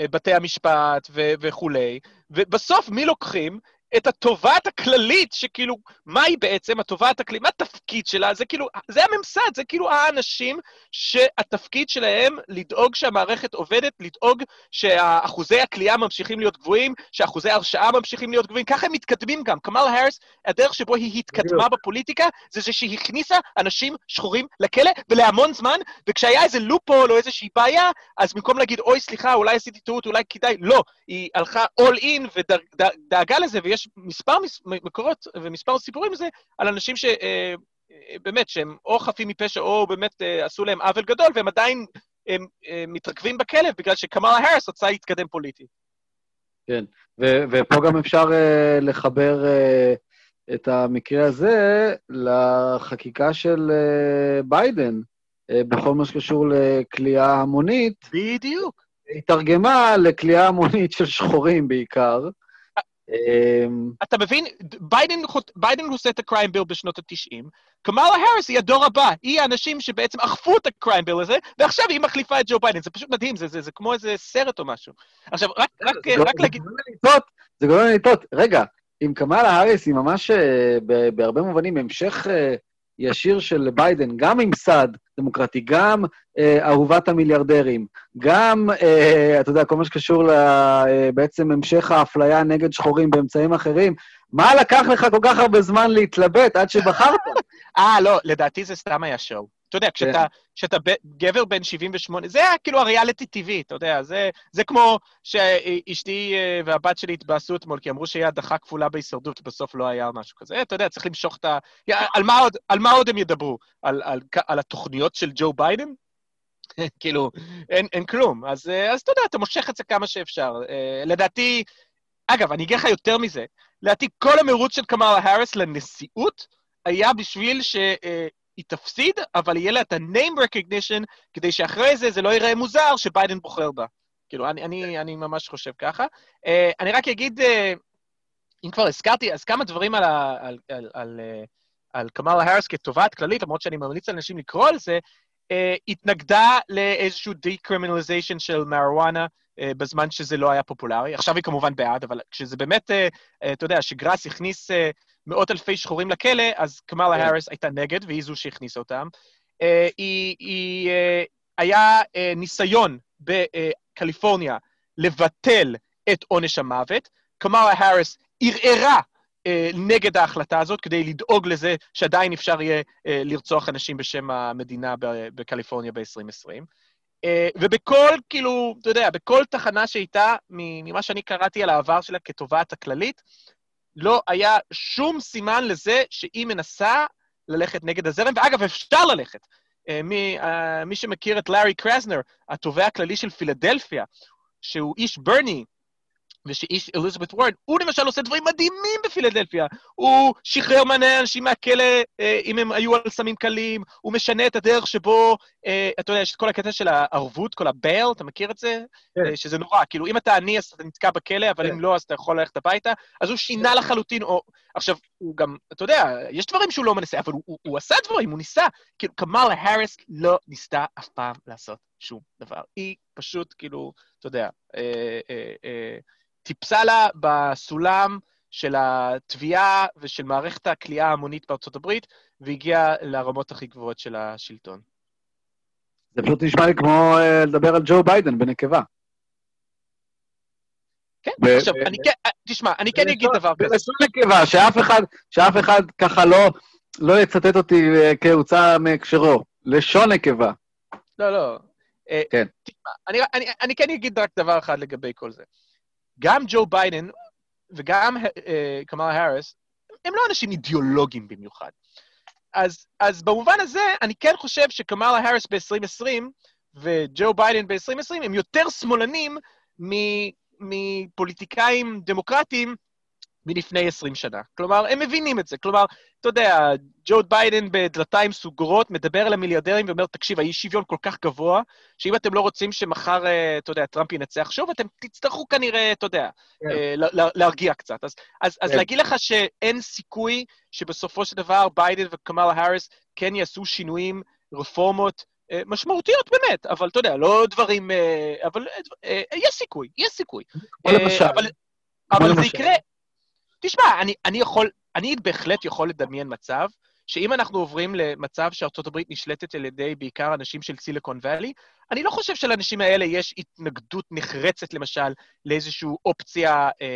בתי המשפט ו... וכולי, ובסוף מי לוקחים? את התובעת הכללית, שכאילו, מה היא בעצם התובעת הכללית? מה התפקיד שלה? זה כאילו, זה הממסד, זה כאילו האנשים שהתפקיד שלהם לדאוג שהמערכת עובדת, לדאוג שאחוזי הכלייה ממשיכים להיות גבוהים, שאחוזי ההרשעה ממשיכים להיות גבוהים, ככה הם מתקדמים גם. קמאל האריס, הדרך שבו היא התקדמה בפוליטיקה, זה זה שהיא הכניסה אנשים שחורים לכלא ולהמון זמן, וכשהיה איזה לופול או איזושהי בעיה, אז במקום להגיד, אוי, סליחה, אולי עשיתי טעות, אולי כדאי, לא, היא הלכה all in ודאגה לזה, ויש מספר מס- מקורות ומספר סיפורים לזה על אנשים ש... אה, אה, באמת, שהם או חפים מפשע או באמת אה, עשו להם עוול גדול, והם עדיין הם, אה, מתרכבים בכלב בגלל שקמאלה האריס רצה להתקדם פוליטית. ו- ופה גם אפשר אה, לחבר אה, את המקרה הזה לחקיקה של אה, ביידן, אה, בכל מה שקשור לכליאה המונית. בדיוק. שתרגמה לכליאה המונית של שחורים בעיקר. אמ, אתה מבין? ביידן, עושה את ה crime bill בשנות ה-90, קמאלה האריס היא הדור הבא, היא האנשים שבעצם אכפו את ה crime bill הזה, ועכשיו היא מחליפה את ג'ו ביידן, זה פשוט מדהים, זה, זה, זה כמו איזה סרט או משהו. עכשיו, רק, להגיד... זה גורם לטעות. רגע, אם קמאלה האריס היא ממש אה, בהרבה מובנים המשך ישיר של ביידן, גם ממסד דמוקרטי, גם אה, אהובת המיליארדרים, גם, אה, אתה יודע, כל מה שקשור ל, אה, בעצם המשך האפליה נגד שחורים באמצעים אחרים. מה לקח לך כל כך הרבה זמן להתלבט עד שבחרת? אה, לא, לדעתי זה סתם היה שואו. אתה יודע, כשאתה, כשאתה ב- גבר בן 78, זה כאילו הריאליטי טבעי, אתה יודע, זה, זה כמו שאשתי אה, והבת שלי התבאסו אתמול, כי אמרו שיהיה הדחה כפולה בהישרדות, בסוף לא היה משהו כזה. אתה יודע, צריך למשוך את ה... על מה עוד, על מה עוד הם ידברו? על, על, על התוכניות של ג'ו ביידן? כאילו, אין, אין כלום. אז, אה, אז אתה יודע, אתה מושך את זה כמה שאפשר. אה, לדעתי, אגב, אני אגיד לך יותר מזה, לדעתי כל המרוץ של קמאלה האריס לנשיאות היה בשביל שהיא תפסיד, אבל יהיה לה את ה-name recognition, כדי שאחרי זה זה לא ייראה מוזר שביידן בוחר בה. כאילו, אני, אני, אני ממש חושב ככה. Uh, אני רק אגיד, uh, אם כבר הזכרתי, אז כמה דברים על, ה, על, על, על, uh, על קמאלה האריס כתובעת כללית, למרות שאני ממליץ לאנשים לקרוא על זה, uh, התנגדה לאיזשהו decriminalization של marijuana, uh, בזמן שזה לא היה פופולרי. עכשיו היא כמובן בעד, אבל כשזה באמת, uh, uh, אתה יודע, שגראס הכניס uh, מאות אלפי שחורים לכלא, אז קמאלה כן. האריס הייתה נגד, והיא זו שהכניסה אותם. Uh, היא, היא, uh, היה uh, ניסיון בקליפורניה לבטל את עונש המוות. קמאלה האריס ערערה אה, נגד ההחלטה הזאת כדי לדאוג לזה שעדיין אפשר יהיה אה, לרצוח אנשים בשם המדינה בקליפורניה ב-2020. אה, ובכל, כאילו, אתה יודע, בכל תחנה שהייתה, ממה שאני קראתי על העבר שלה כתובעת הכללית, לא היה שום סימן לזה שהיא מנסה ללכת נגד הזרם, ואגב, אפשר ללכת. אה, מי, אה, מי שמכיר את לארי קרזנר, התובע הכללי של פילדלפיה, שהוא איש ברני, ושאיש אליזבת וורד, הוא למשל עושה דברים מדהימים בפילדלפיה. הוא שחרר מלא אנשים מהכלא אה, אם הם היו על סמים קלים, הוא משנה את הדרך שבו, אה, אתה יודע, יש את כל הקטע של הערבות, כל הבייל, אתה מכיר את זה? כן. אה, שזה נורא, כאילו, אם אתה עני אז אתה נתקע בכלא, אבל כן. אם לא אז אתה יכול ללכת הביתה. אז הוא שינה לחלוטין, או... עכשיו, הוא גם, אתה יודע, יש דברים שהוא לא מנסה, אבל הוא, הוא, הוא עשה דברים, הוא ניסה. כאילו, קמאלה האריס לא ניסתה אף פעם לעשות שום דבר. היא פשוט, כאילו, אתה יודע, אה, אה, אה, טיפסה לה בסולם של התביעה ושל מערכת הכליאה ההמונית בארצות הברית, והגיעה לרמות הכי גבוהות של השלטון. זה פשוט נשמע לי כמו אה, לדבר על ג'ו ביידן בנקבה. כן, ו- עכשיו, ו- אני כן, אה, תשמע, אני כן אגיד דבר כזה. בלשון נקבה, שאף אחד, שאף אחד ככה לא, לא יצטט אותי אה, כהוצאה מהקשרו. לשון נקבה. לא, לא. אה, כן. תשמע, אני, אני, אני כן אגיד רק דבר אחד לגבי כל זה. גם ג'ו ביידן וגם אה, קמאלה האריס, הם לא אנשים אידיאולוגיים במיוחד. אז, אז במובן הזה, אני כן חושב שקמאלה האריס ב-2020 וג'ו ביידן ב-2020 הם יותר שמאלנים מפוליטיקאים דמוקרטיים מלפני 20 שנה. כלומר, הם מבינים את זה. כלומר, אתה יודע, ג'ו ביידן בדלתיים סוגרות, מדבר על המיליארדרים ואומר, תקשיב, האי שוויון כל כך גבוה, שאם אתם לא רוצים שמחר, אה, אתה יודע, טראמפ ינצח שוב, אתם תצטרכו כנראה, אתה יודע, כן. אה, לה- לה- להרגיע קצת. אז, אז, אז כן. להגיד לך שאין סיכוי שבסופו של דבר ביידן וקמאלה האריס כן יעשו שינויים, רפורמות אה, משמעותיות באמת, אבל אתה יודע, לא דברים... אבל יש סיכוי, יש סיכוי. למשל. אבל, אבל זה. יקרה. תשמע, אני, אני יכול, אני בהחלט יכול לדמיין מצב שאם אנחנו עוברים למצב שארצות הברית נשלטת על ידי בעיקר אנשים של סיליקון ואלי, אני לא חושב שלאנשים האלה יש התנגדות נחרצת, למשל, לאיזושהי אופציה אה,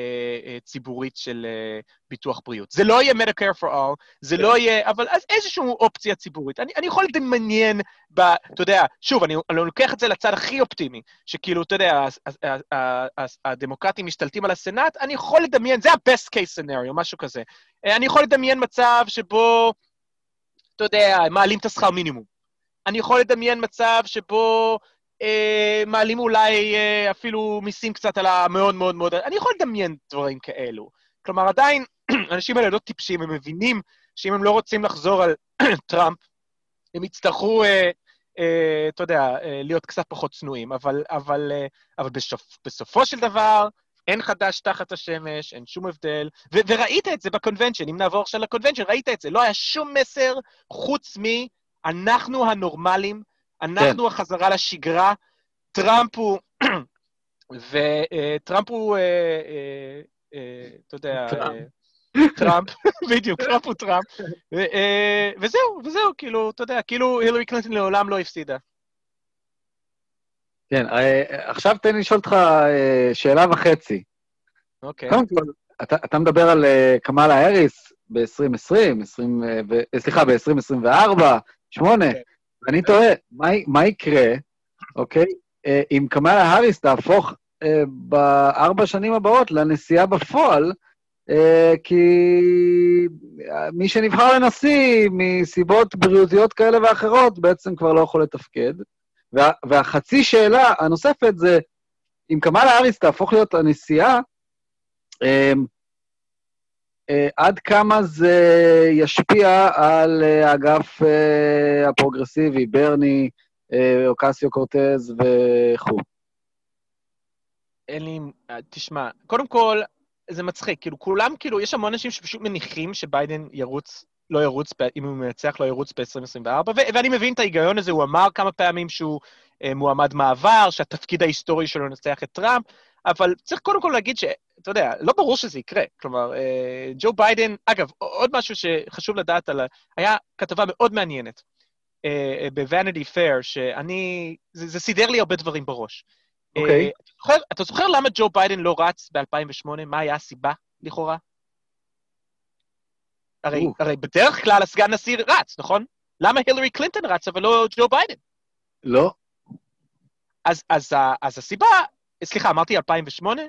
אה, ציבורית של אה, ביטוח בריאות. זה לא יהיה Medicare for all, זה לא יהיה, אבל אז איזושהי אופציה ציבורית. אני, אני יכול לדמיין, ב, אתה יודע, שוב, אני, אני לוקח את זה לצד הכי אופטימי, שכאילו, אתה יודע, הדמוקרטים משתלטים על הסנאט, אני יכול לדמיין, זה ה-best case scenario, משהו כזה. אה, אני יכול לדמיין מצב שבו, אתה יודע, מעלים את השכר מינימום. אני יכול לדמיין מצב שבו אה, מעלים אולי אה, אפילו מיסים קצת על המאוד מאוד מאוד... אני יכול לדמיין דברים כאלו. כלומר, עדיין, האנשים האלה לא טיפשים, הם מבינים שאם הם לא רוצים לחזור על טראמפ, הם יצטרכו, אה, אה, אתה יודע, אה, להיות קצת פחות צנועים. אבל, אבל, אה, אבל בסופ, בסופו של דבר, אין חדש תחת השמש, אין שום הבדל. ו- וראית את זה בקונבנצ'ן, אם נעבור עכשיו לקונבנצ'ן, ראית את זה. לא היה שום מסר חוץ מ... אנחנו הנורמלים, אנחנו כן. החזרה לשגרה, טראמפ הוא... וטראמפ הוא, אה, אה, אה, אתה יודע, טראמפ. אה, בדיוק, טראמפ הוא טראמפ. אה, וזהו, וזהו, כאילו, אתה יודע, כאילו הילרי קלינטון לעולם לא הפסידה. כן, אה, עכשיו תן לי לשאול אותך אה, שאלה וחצי. אוקיי. קודם כל, אתה, אתה מדבר על אה, קמאלה האריס ב-2020, 20, אה, ב- אה, סליחה, ב-2024, 8, כן. ואני תוהה, מה, מה יקרה, אוקיי, אם קמאלה האריס תהפוך בארבע שנים הבאות לנשיאה בפועל, כי מי שנבחר לנשיא מסיבות בריאותיות כאלה ואחרות בעצם כבר לא יכול לתפקד. וה, והחצי שאלה הנוספת זה, אם קמאלה האריס תהפוך להיות הנשיאה, אמ, אה, עד כמה זה ישפיע על אה, האגף אה, הפרוגרסיבי, ברני, אוקסיו קורטז וכו'. אין לי... תשמע, קודם כל, זה מצחיק, כאילו, כולם, כאילו, יש המון אנשים שפשוט מניחים שביידן ירוץ, לא ירוץ, אם הוא מנצח, לא ירוץ ב-2024, ו- ואני מבין את ההיגיון הזה, הוא אמר כמה פעמים שהוא אה, מועמד מעבר, שהתפקיד ההיסטורי שלו לנצח את טראמפ, אבל צריך קודם כל להגיד ש... אתה יודע, לא ברור שזה יקרה. כלומר, אה, ג'ו ביידן, אגב, עוד משהו שחשוב לדעת על ה... היה כתבה מאוד מעניינת אה, ב-Vanity Fair, שאני... זה, זה סידר לי הרבה דברים בראש. אוקיי. אה, אתה זוכר, אתה זוכר למה ג'ו ביידן לא רץ ב-2008? מה היה הסיבה, לכאורה? הרי. הרי בדרך כלל הסגן נשיא רץ, נכון? למה הילרי קלינטון רץ, אבל לא ג'ו ביידן? לא? אז, אז, אז הסיבה, סליחה, אמרתי 2008?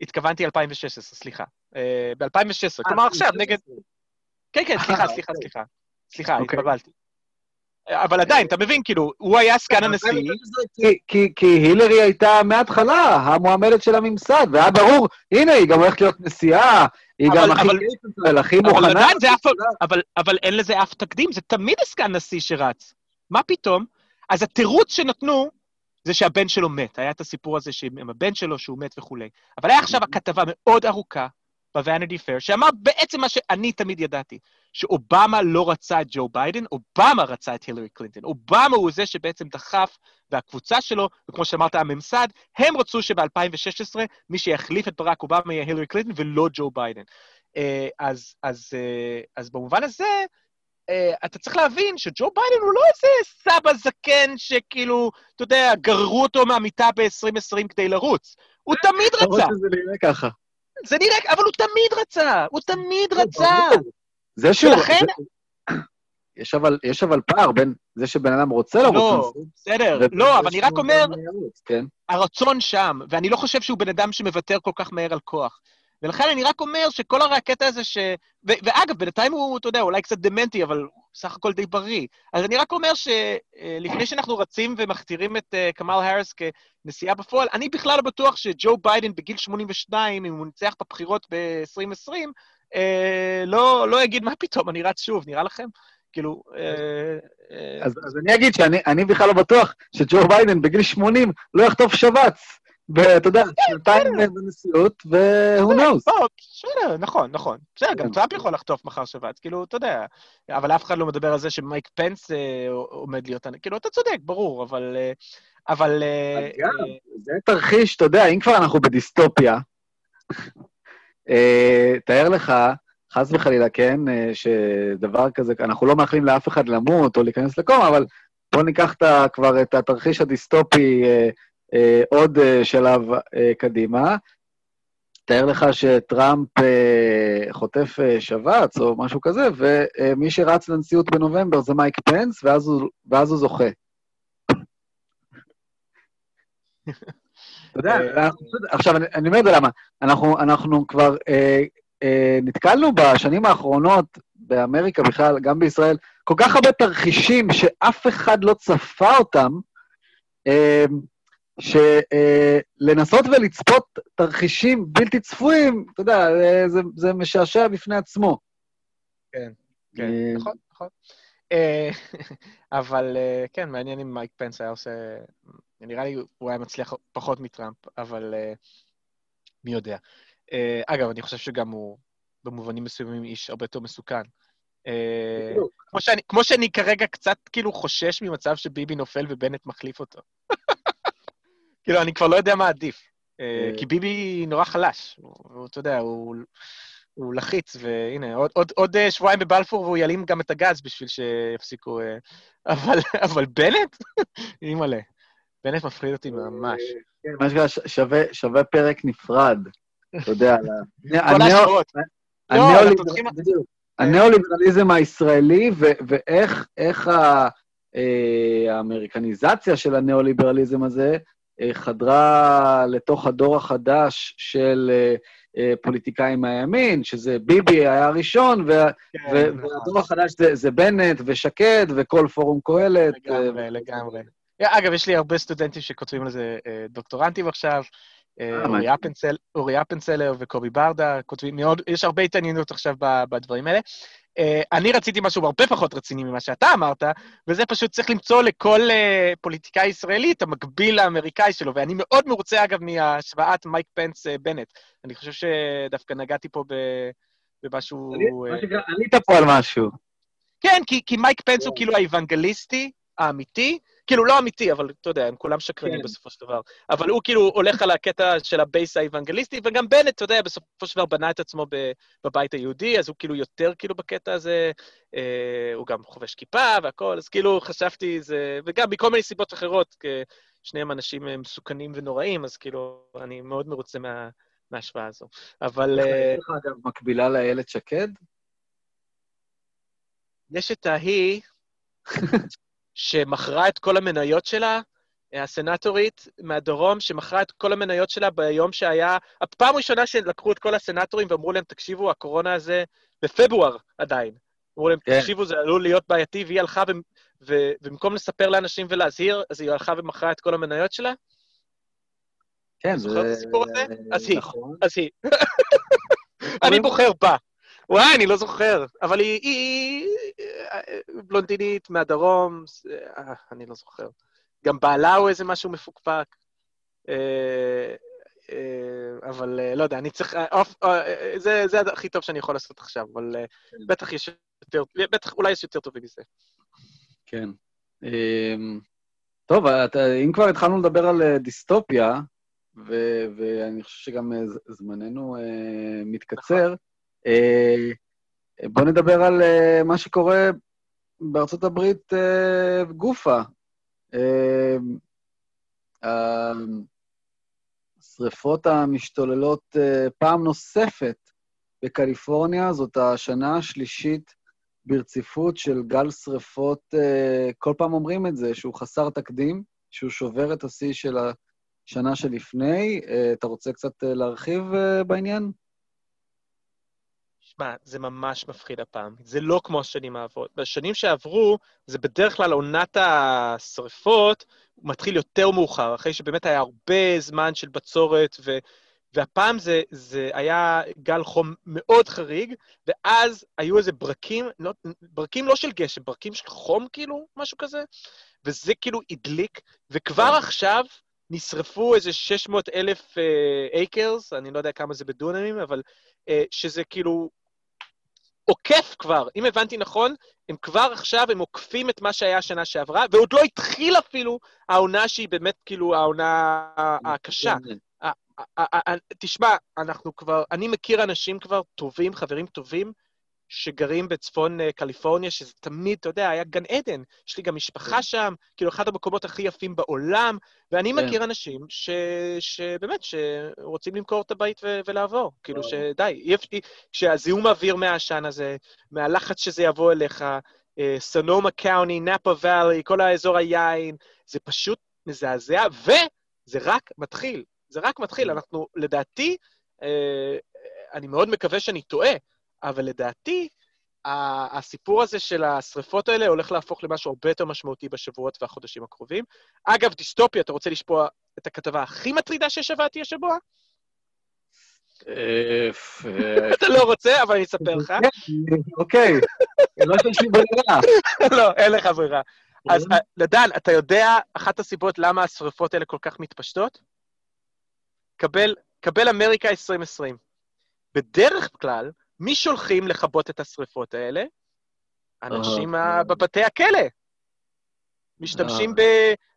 התכוונתי 2016, סליחה. אה, ב-2016, כלומר עכשיו, נגד... כן, כן, סליחה, סליחה, סליחה. סליחה, אוקיי. התבלבלתי. אבל עדיין, אתה מבין, כאילו, הוא היה סגן הנשיא, כי, כי, כי הילרי הייתה מההתחלה המועמדת של הממסד, והיה ברור, הנה, היא גם הולכת להיות נשיאה, היא אבל- גם הכי אבל- קייפל, הכי אבל מוכנה. אבל, אבל אין לזה אף תקדים, זה תמיד הסגן נשיא שרץ. מה פתאום? אז התירוץ שנתנו זה שהבן שלו מת. היה את הסיפור הזה עם הבן שלו שהוא מת וכולי. אבל היה עכשיו הכתבה מאוד ארוכה ב-Vanity Fair, שאמר בעצם מה שאני תמיד ידעתי, שאובמה לא רצה את ג'ו ביידן, אובמה רצה את הילרי קלינטון. אובמה הוא זה שבעצם דחף, והקבוצה שלו, וכמו שאמרת, הממסד, הם רצו שב-2016 מי שיחליף את ברק אובמה יהיה הילרי קלינטון ולא ג'ו ביידן. אה, אז, אז, אה, אז במובן הזה, אה, אתה צריך להבין שג'ו ביידן הוא לא איזה סבא זקן שכאילו, אתה יודע, גררו אותו מהמיטה ב-2020 כדי לרוץ. הוא תמיד רצה. שזה נראה ככה. זה נראה, אבל הוא תמיד רצה, הוא תמיד רצה. זה שהוא... ולכן- יש אבל, יש אבל פער בין זה שבן אדם רוצה לרוץ לא, לנשיא, בסדר, לא, אבל אני רק אומר, כן? הרצון שם, ואני לא חושב שהוא בן אדם שמוותר כל כך מהר על כוח. ולכן אני רק אומר שכל הרי הקטע הזה ש... ו- ואגב, בינתיים הוא, אתה יודע, אולי קצת דמנטי, אבל הוא סך הכל די בריא. אז אני רק אומר שלפני שאנחנו רצים ומכתירים את אה, קמאלה האריס כנשיאה בפועל, אני בכלל לא בטוח שג'ו ביידן בגיל 82, אם הוא ניצח בבחירות ב-2020, אה, לא, לא יגיד, מה פתאום, אני רץ שוב, נראה לכם? כאילו... אה, אה, אז, אז אני אגיד שאני אני בכלל לא בטוח שג'ו ביידן בגיל 80 לא יחטוף שבץ. ואתה יודע, שנתיים בנשיאות, ו-who knows. לא, בסדר, נכון, נכון. בסדר, גם כן. טראמפ יכול לחטוף מחר שבץ, כאילו, אתה יודע. אבל אף אחד לא מדבר על זה שמייק פנס אה, עומד להיות... כאילו, אתה צודק, ברור, אבל... אה, אבל... אגב, אה, זה תרחיש, אתה יודע, אם כבר אנחנו בדיסטופיה, תאר לך, חס וחלילה, כן, שדבר כזה, אנחנו לא מאחלים לאף אחד למות או להיכנס לקומה, אבל בואו ניקח כבר את התרחיש הדיסטופי עוד אה, שלב אה, קדימה. תאר לך שטראמפ אה, חוטף אה, שבץ או משהו כזה, ומי שרץ לנשיאות בנובמבר זה מייק פנס, ואז הוא, ואז הוא זוכה. אתה יודע, אה, עכשיו, אני, אני אומר את זה למה. אנחנו, אנחנו כבר אה, אה, נתקלנו בשנים האחרונות, באמריקה בכלל, גם בישראל, כל כך הרבה תרחישים שאף אחד לא צפה אותם, אה, שלנסות ולצפות תרחישים בלתי צפויים, אתה יודע, אה, זה, זה משעשע בפני עצמו. כן, אה, נכון, נכון. אה, אבל אה, כן, מעניין אם מייק פנס היה עושה... נראה לי הוא היה מצליח פחות מטראמפ, אבל אה, מי יודע. אה, אגב, אני חושב שגם הוא במובנים מסוימים איש הרבה יותר מסוכן. אה, בדיוק. כמו שאני, כמו שאני כרגע קצת כאילו חושש ממצב שביבי נופל ובנט מחליף אותו. כאילו, אני כבר לא יודע מה עדיף. אה, אה. כי ביבי נורא חלש. הוא, אתה יודע, הוא, הוא לחיץ, והנה, עוד, עוד, עוד אה, שבועיים בבלפור והוא יעלים גם את הגז בשביל שיפסיקו... אבל, אבל בנט? אימא'לה. בנט מפחיד אותי ממש. כן, מה שנקרא, ש- שווה- פרק נפרד, אתה יודע, כל ההשוואות. לא. הניאו-ליברליזם הישראלי ואיך האמריקניזציה של הניאו-ליברליזם הזה חדרה לתוך הדור החדש של אה, אה, פוליטיקאים מהימין, שזה ביבי היה הראשון, וה- כן, ו- נכון. והדור החדש זה- זה בנט ושקד וכל פורום קהלת. אה, לגמרי, לגמרי. אגב, יש לי הרבה סטודנטים שכותבים על זה אה, דוקטורנטים עכשיו. אה, אה, אורי אפנצלר וקובי ברדה כותבים מאוד, יש הרבה התעניינות עכשיו בדברים האלה. אה, אני רציתי משהו הרבה פחות רציני ממה שאתה אמרת, וזה פשוט צריך למצוא לכל אה, פוליטיקאי ישראלי את המקביל האמריקאי שלו, ואני מאוד מרוצה, אגב, מהשוואת מייק פנס אה. אני חושב שדווקא נגעתי פה במשהו... עלית פה על משהו. כן, כי, כי מייק פנס הוא כאילו האוונגליסטי האמיתי, כאילו לא אמיתי, אבל אתה יודע, הם כולם שקרנים כן. בסופו של דבר. אבל הוא כאילו הולך על הקטע של ה base האוונגליסטי, וגם בנט, אתה יודע, בסופו של דבר בנה את עצמו ב- בבית היהודי, אז הוא כאילו יותר כאילו בקטע הזה, אה, הוא גם חובש כיפה והכול, אז כאילו חשבתי זה, וגם מכל מיני סיבות אחרות, שניהם אנשים אה, מסוכנים ונוראים, אז כאילו, אני מאוד מרוצה מה, מההשוואה הזו. אבל... אה, יש לך אגב מקבילה לאיילת שקד? יש את ההיא שמכרה את כל המניות שלה, הסנטורית מהדרום, שמכרה את כל המניות שלה ביום שהיה... הפעם הראשונה שלקחו את כל הסנטורים ואמרו להם, תקשיבו, הקורונה הזה בפברואר עדיין. אמרו להם, כן. תקשיבו, זה עלול להיות בעייתי, והיא הלכה, ו... ו... ובמקום לספר לאנשים ולהזהיר, אז היא הלכה ומכרה את כל המניות שלה? כן, זוכר את הסיפור הזה? אז היא. נכון. אז היא. אני בוחר בה. וואי, אני לא זוכר. אבל היא, היא אה, בלונדינית מהדרום, אה, אני לא זוכר. גם בעלה הוא איזה משהו מפוקפק. אה, אה, אבל אה, לא יודע, אני צריך... זה, זה הכי טוב שאני יכול לעשות עכשיו, אבל אה, בטח יש יותר... בטח, אולי יש יותר טובים מזה. כן. אמ, טוב, אם כבר התחלנו לדבר על דיסטופיה, ו- ואני חושב שגם זמננו מתקצר, אה, בוא נדבר על אה, מה שקורה בארצות הברית אה, גופה. אה, השרפות המשתוללות אה, פעם נוספת בקליפורניה, זאת השנה השלישית ברציפות של גל שרפות, אה, כל פעם אומרים את זה, שהוא חסר תקדים, שהוא שובר את השיא של השנה שלפני. אה, אתה רוצה קצת אה, להרחיב אה, בעניין? שמע, זה ממש מפחיד הפעם. זה לא כמו השנים העברות. בשנים שעברו, זה בדרך כלל עונת השרפות, הוא מתחיל יותר מאוחר, אחרי שבאמת היה הרבה זמן של בצורת, ו... והפעם זה, זה היה גל חום מאוד חריג, ואז היו איזה ברקים, לא, ברקים לא של גשם, ברקים של חום כאילו, משהו כזה, וזה כאילו הדליק, וכבר עכשיו נשרפו איזה 600 אלף אייקרס, אני לא יודע כמה זה בדונמים, אבל אה, שזה כאילו עוקף כבר, אם הבנתי נכון, הם כבר עכשיו, הם עוקפים את מה שהיה השנה שעברה, ועוד לא התחיל אפילו העונה שהיא באמת כאילו העונה הקשה. ה- ה- תשמע, אנחנו כבר, אני מכיר אנשים כבר טובים, חברים טובים, שגרים בצפון אה, קליפורניה, שזה תמיד, אתה יודע, היה גן עדן. יש לי גם משפחה שם, כאילו, אחד המקומות הכי יפים בעולם, ואני כן. מכיר אנשים ש, שבאמת, שרוצים למכור את הבית ו, ולעבור. כאילו, שדי, אי אפשר, כשהזיהום האוויר מהעשן הזה, מהלחץ שזה יבוא אליך, אה, סונומה קאוני, נאפה ואלי, כל האזור היין, זה פשוט מזעזע, וזה רק מתחיל. זה רק מתחיל. אנחנו, לדעתי, אה, אני מאוד מקווה שאני טועה, אבל לדעתי, הסיפור הזה של השריפות האלה הולך להפוך למשהו הרבה יותר משמעותי בשבועות והחודשים הקרובים. אגב, דיסטופיה, אתה רוצה לשפוע את הכתבה הכי מטרידה ששמעתי השבוע? אה, אה, אתה לא רוצה, אבל אני אספר לך. אוקיי, לא שיש לי ברירה. לא, אין לך ברירה. אז אה, נדן, אתה יודע אחת הסיבות למה השריפות האלה כל כך מתפשטות? קבל אמריקה 2020. בדרך כלל, מי שולחים לכבות את השריפות האלה? אנשים אה, ה- בבתי הכלא. משתמשים ב...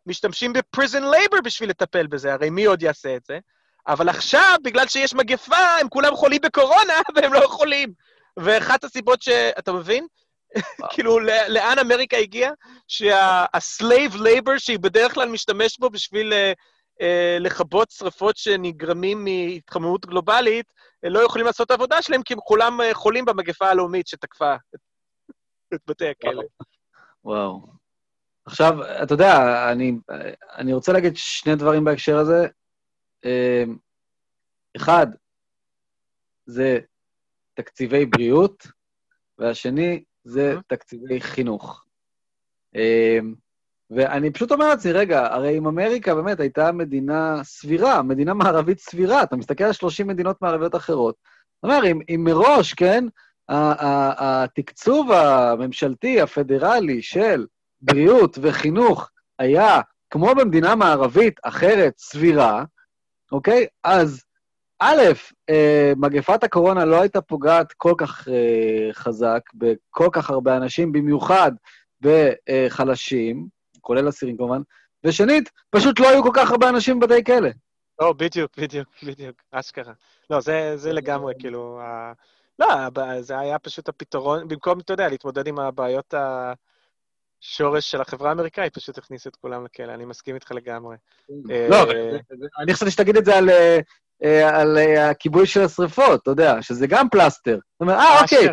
משתמשים ב prison labor בשביל לטפל בזה, הרי מי עוד יעשה את זה? אבל עכשיו, בגלל שיש מגפה, הם כולם חולים בקורונה, והם לא יכולים. ואחת הסיבות ש... אתה מבין? כאילו, לאן אמריקה הגיעה? שה-slave labor שהיא בדרך כלל משתמש בו בשביל אה, לכבות שרפות שנגרמים מהתחממות גלובלית, אה, לא יכולים לעשות את העבודה שלהם, כי הם כולם אה, חולים במגפה הלאומית שתקפה את, בתי הכלא. וואו. עכשיו, אתה יודע, אני, אני רוצה להגיד שני דברים בהקשר הזה. אה, אחד, זה תקציבי בריאות, והשני, זה. תקציבי חינוך. אה, ואני פשוט אומר לעצמי, רגע, הרי אם אמריקה באמת הייתה מדינה סבירה, מדינה מערבית סבירה, אתה מסתכל על 30 מדינות מערביות אחרות, זאת אומרת, אם, אם מראש, כן, התקצוב הממשלתי, הפדרלי של בריאות וחינוך היה כמו במדינה מערבית אחרת, סבירה, אוקיי? אז א', אה, מגפת הקורונה לא הייתה פוגעת כל כך אה, חזק בכל כך הרבה אנשים, במיוחד בחלשים, כולל אסירים כמובן, ושנית, פשוט לא היו כל כך הרבה אנשים בבתי כלא. לא, בדיוק, בדיוק, בדיוק, אשכרה. לא, זה, זה לגמרי, כאילו, ה... לא, זה היה פשוט הפתרון, במקום, אתה יודע, להתמודד עם הבעיות השורש של החברה האמריקאית, פשוט הכניסו את כולם לכלא, אני מסכים איתך לגמרי. לא, אה, אני חשבתי שתגיד את זה על, אה, אה, על הכיבוי של השריפות, אתה יודע, שזה גם פלסטר. זאת אומרת, אה, אוקיי.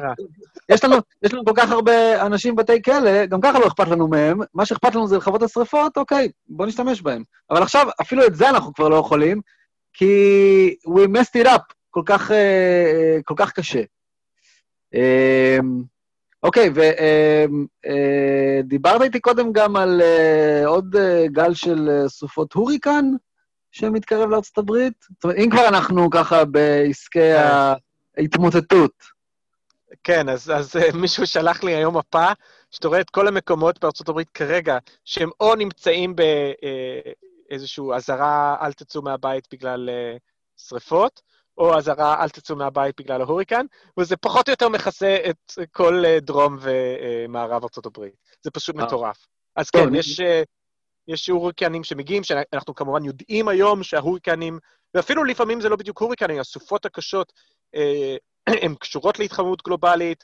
יש לנו, יש לנו כל כך הרבה אנשים בבתי כלא, גם ככה לא אכפת לנו מהם, מה שאכפת לנו זה לכבות את השריפות, אוקיי, בואו נשתמש בהם. אבל עכשיו, אפילו את זה אנחנו כבר לא יכולים, כי we messed it up כל כך, אה, אה, כל כך קשה. אה, אוקיי, ודיברת איתי קודם גם על אה, עוד אה, גל של אה, סופות הוריקן שמתקרב לארצות הברית. זאת אומרת, אם כבר אנחנו ככה בעסקי ההתמוטטות. כן, אז, אז אה, מישהו שלח לי היום מפה, שאתה רואה את כל המקומות בארצות הברית כרגע, שהם או נמצאים באיזושהי אזהרה, אל תצאו מהבית בגלל אה, שריפות, או אזהרה, אל תצאו מהבית בגלל ההוריקן, וזה פחות או יותר מכסה את כל אה, דרום ומערב ארצות הברית. זה פשוט אה. מטורף. אז כן, יש, אה, יש הוריקנים שמגיעים, שאנחנו כמובן יודעים היום שההוריקנים, ואפילו לפעמים זה לא בדיוק הוריקנים, הסופות הקשות, אה, הן קשורות להתחממות גלובלית.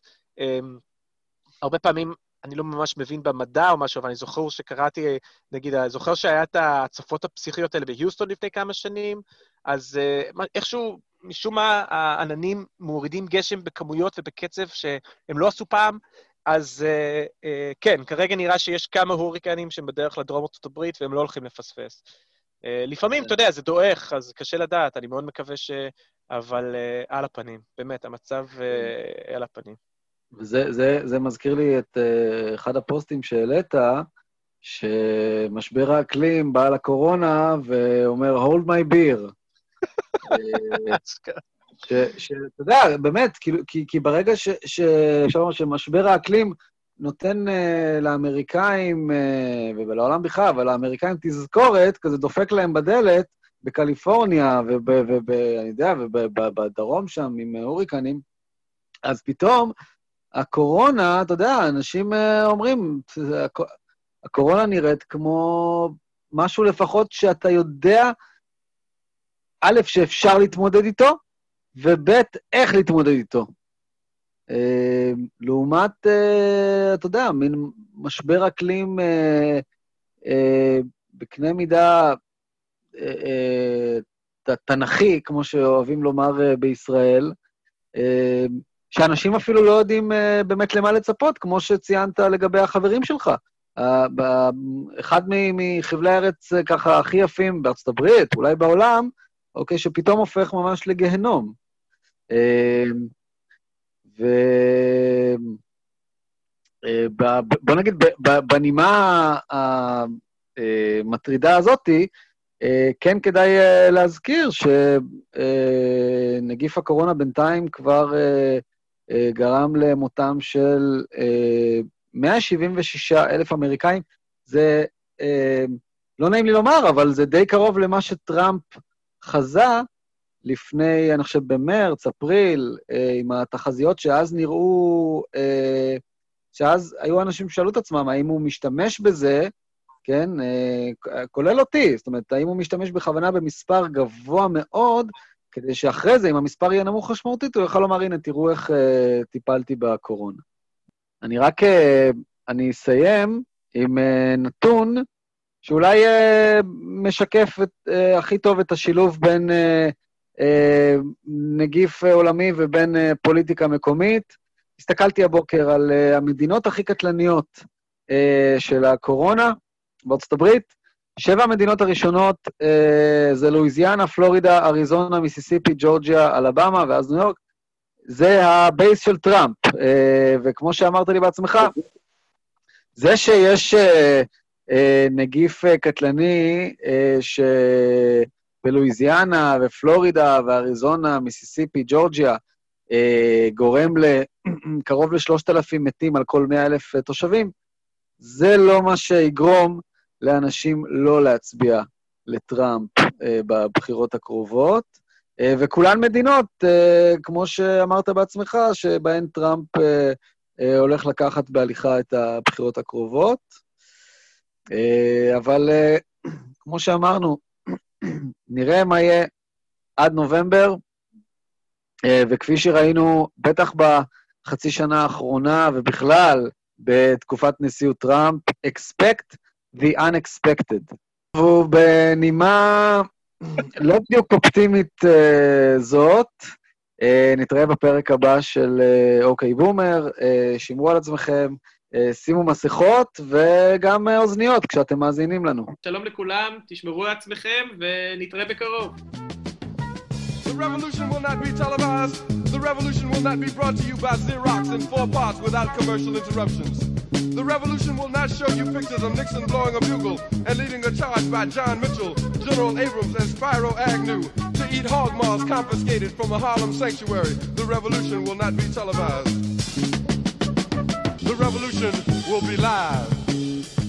הרבה פעמים אני לא ממש מבין במדע או משהו, אבל אני זוכר שקראתי, נגיד, זוכר שהיה את ההצפות הפסיכיות האלה ביוסטון לפני כמה שנים, אז אה, איכשהו, משום מה, העננים מורידים גשם בכמויות ובקצב שהם לא עשו פעם, אז אה, אה, כן, כרגע נראה שיש כמה הוריקנים שהם בדרך לדרום ארצות הברית והם לא הולכים לפספס. אה, לפעמים, אתה יודע, זה דועך, אז קשה לדעת, אני מאוד מקווה ש... אבל uh, על הפנים, באמת, המצב uh, על הפנים. וזה זה, זה מזכיר לי את uh, אחד הפוסטים שהעלית, שמשבר האקלים בא לקורונה ואומר, hold my beer. ש- שאתה יודע, באמת, כאילו, כי, כי ברגע ש- ש- אפשר לומר שמשבר האקלים נותן uh, לאמריקאים, uh, ולעולם בכלל, אבל לאמריקאים תזכורת, כזה דופק להם בדלת, בקליפורניה, ואני יודע, ובדרום שם, עם הוריקנים, אז פתאום הקורונה, אתה יודע, אנשים אה, אומרים, הק- הקורונה נראית כמו משהו לפחות שאתה יודע, א', שאפשר להתמודד איתו, וב', איך להתמודד איתו. אה, לעומת, אה, אתה יודע, מין משבר אקלים אה, אה, בקנה מידה אה, אה, תנכי, כמו שאוהבים לומר אה, בישראל, אה, שאנשים אפילו לא יודעים אה, באמת למה לצפות, כמו שציינת לגבי החברים שלך. אה, אחד מחבלי הארץ אה, ככה הכי יפים בארצות הברית, אולי בעולם, אוקיי, שפתאום הופך ממש לגיהנום. אה, ו... אה, בוא נגיד, בנימה המטרידה הזאתי, אה, כן כדאי אה, להזכיר שנגיף הקורונה בינתיים כבר אה, אה, גרם למותם של אה, 176 אלף אמריקאים. זה אה, לא נעים לי לומר, אבל זה די קרוב למה שטראמפ חזה לפני, אני חושב, במרץ, אפריל, אה, עם התחזיות שאז נראו, אה, שאז היו אנשים ששאלו את עצמם האם הוא משתמש בזה כן? כולל אותי. זאת אומרת, האם הוא משתמש בכוונה במספר גבוה מאוד, כדי שאחרי זה, אם המספר יהיה נמוך משמעותית, הוא יוכל לומר, הנה, תראו איך טיפלתי בקורונה. אני רק, אני אסיים עם נתון שאולי משקף את, הכי טוב את השילוב בין נגיף עולמי ובין פוליטיקה מקומית. הסתכלתי הבוקר על המדינות הכי קטלניות של הקורונה בארצות הברית. שבע המדינות הראשונות זה לואיזיאנה, פלורידה, אריזונה, מיסיסיפי, ג'ורג'יה, אלבמה ואז ניו יורק. זה ה-base של טראמפ. וכמו שאמרת לי בעצמך, זה שיש נגיף קטלני שבלואיזיאנה ופלורידה ואריזונה, מיסיסיפי, ג'ורג'יה, גורם לקרוב לשלושת אלפים מתים על כל מאה אלף תושבים, זה לא מה שיגרום לאנשים לא להצביע לטראמפ בבחירות הקרובות, וכולן מדינות, כמו שאמרת בעצמך, שבהן טראמפ הולך לקחת בהליכה את הבחירות הקרובות. אבל כמו שאמרנו, נראה מה יהיה עד נובמבר, וכפי שראינו, בטח בחצי שנה האחרונה ובכלל בתקופת נשיאות טראמפ, expect the unexpected. ובנימה לא בדיוק אופטימית uh, זאת, uh, נתראה בפרק הבא של uh, אוקיי בומר, uh, שמרו על עצמכם, uh, שימו מסכות וגם uh, אוזניות כשאתם מאזינים לנו. שלום לכולם, תשמרו על עצמכם ונתראה בקרוב. The revolution will not be televised. The revolution will not be brought to you by Xerox in four parts without commercial interruptions. The revolution will not show you pictures of Nixon blowing a bugle and leading a charge by John Mitchell, General Abrams, and Spyro Agnew to eat hog maws confiscated from a Harlem sanctuary. The revolution will not be televised. The revolution will be live.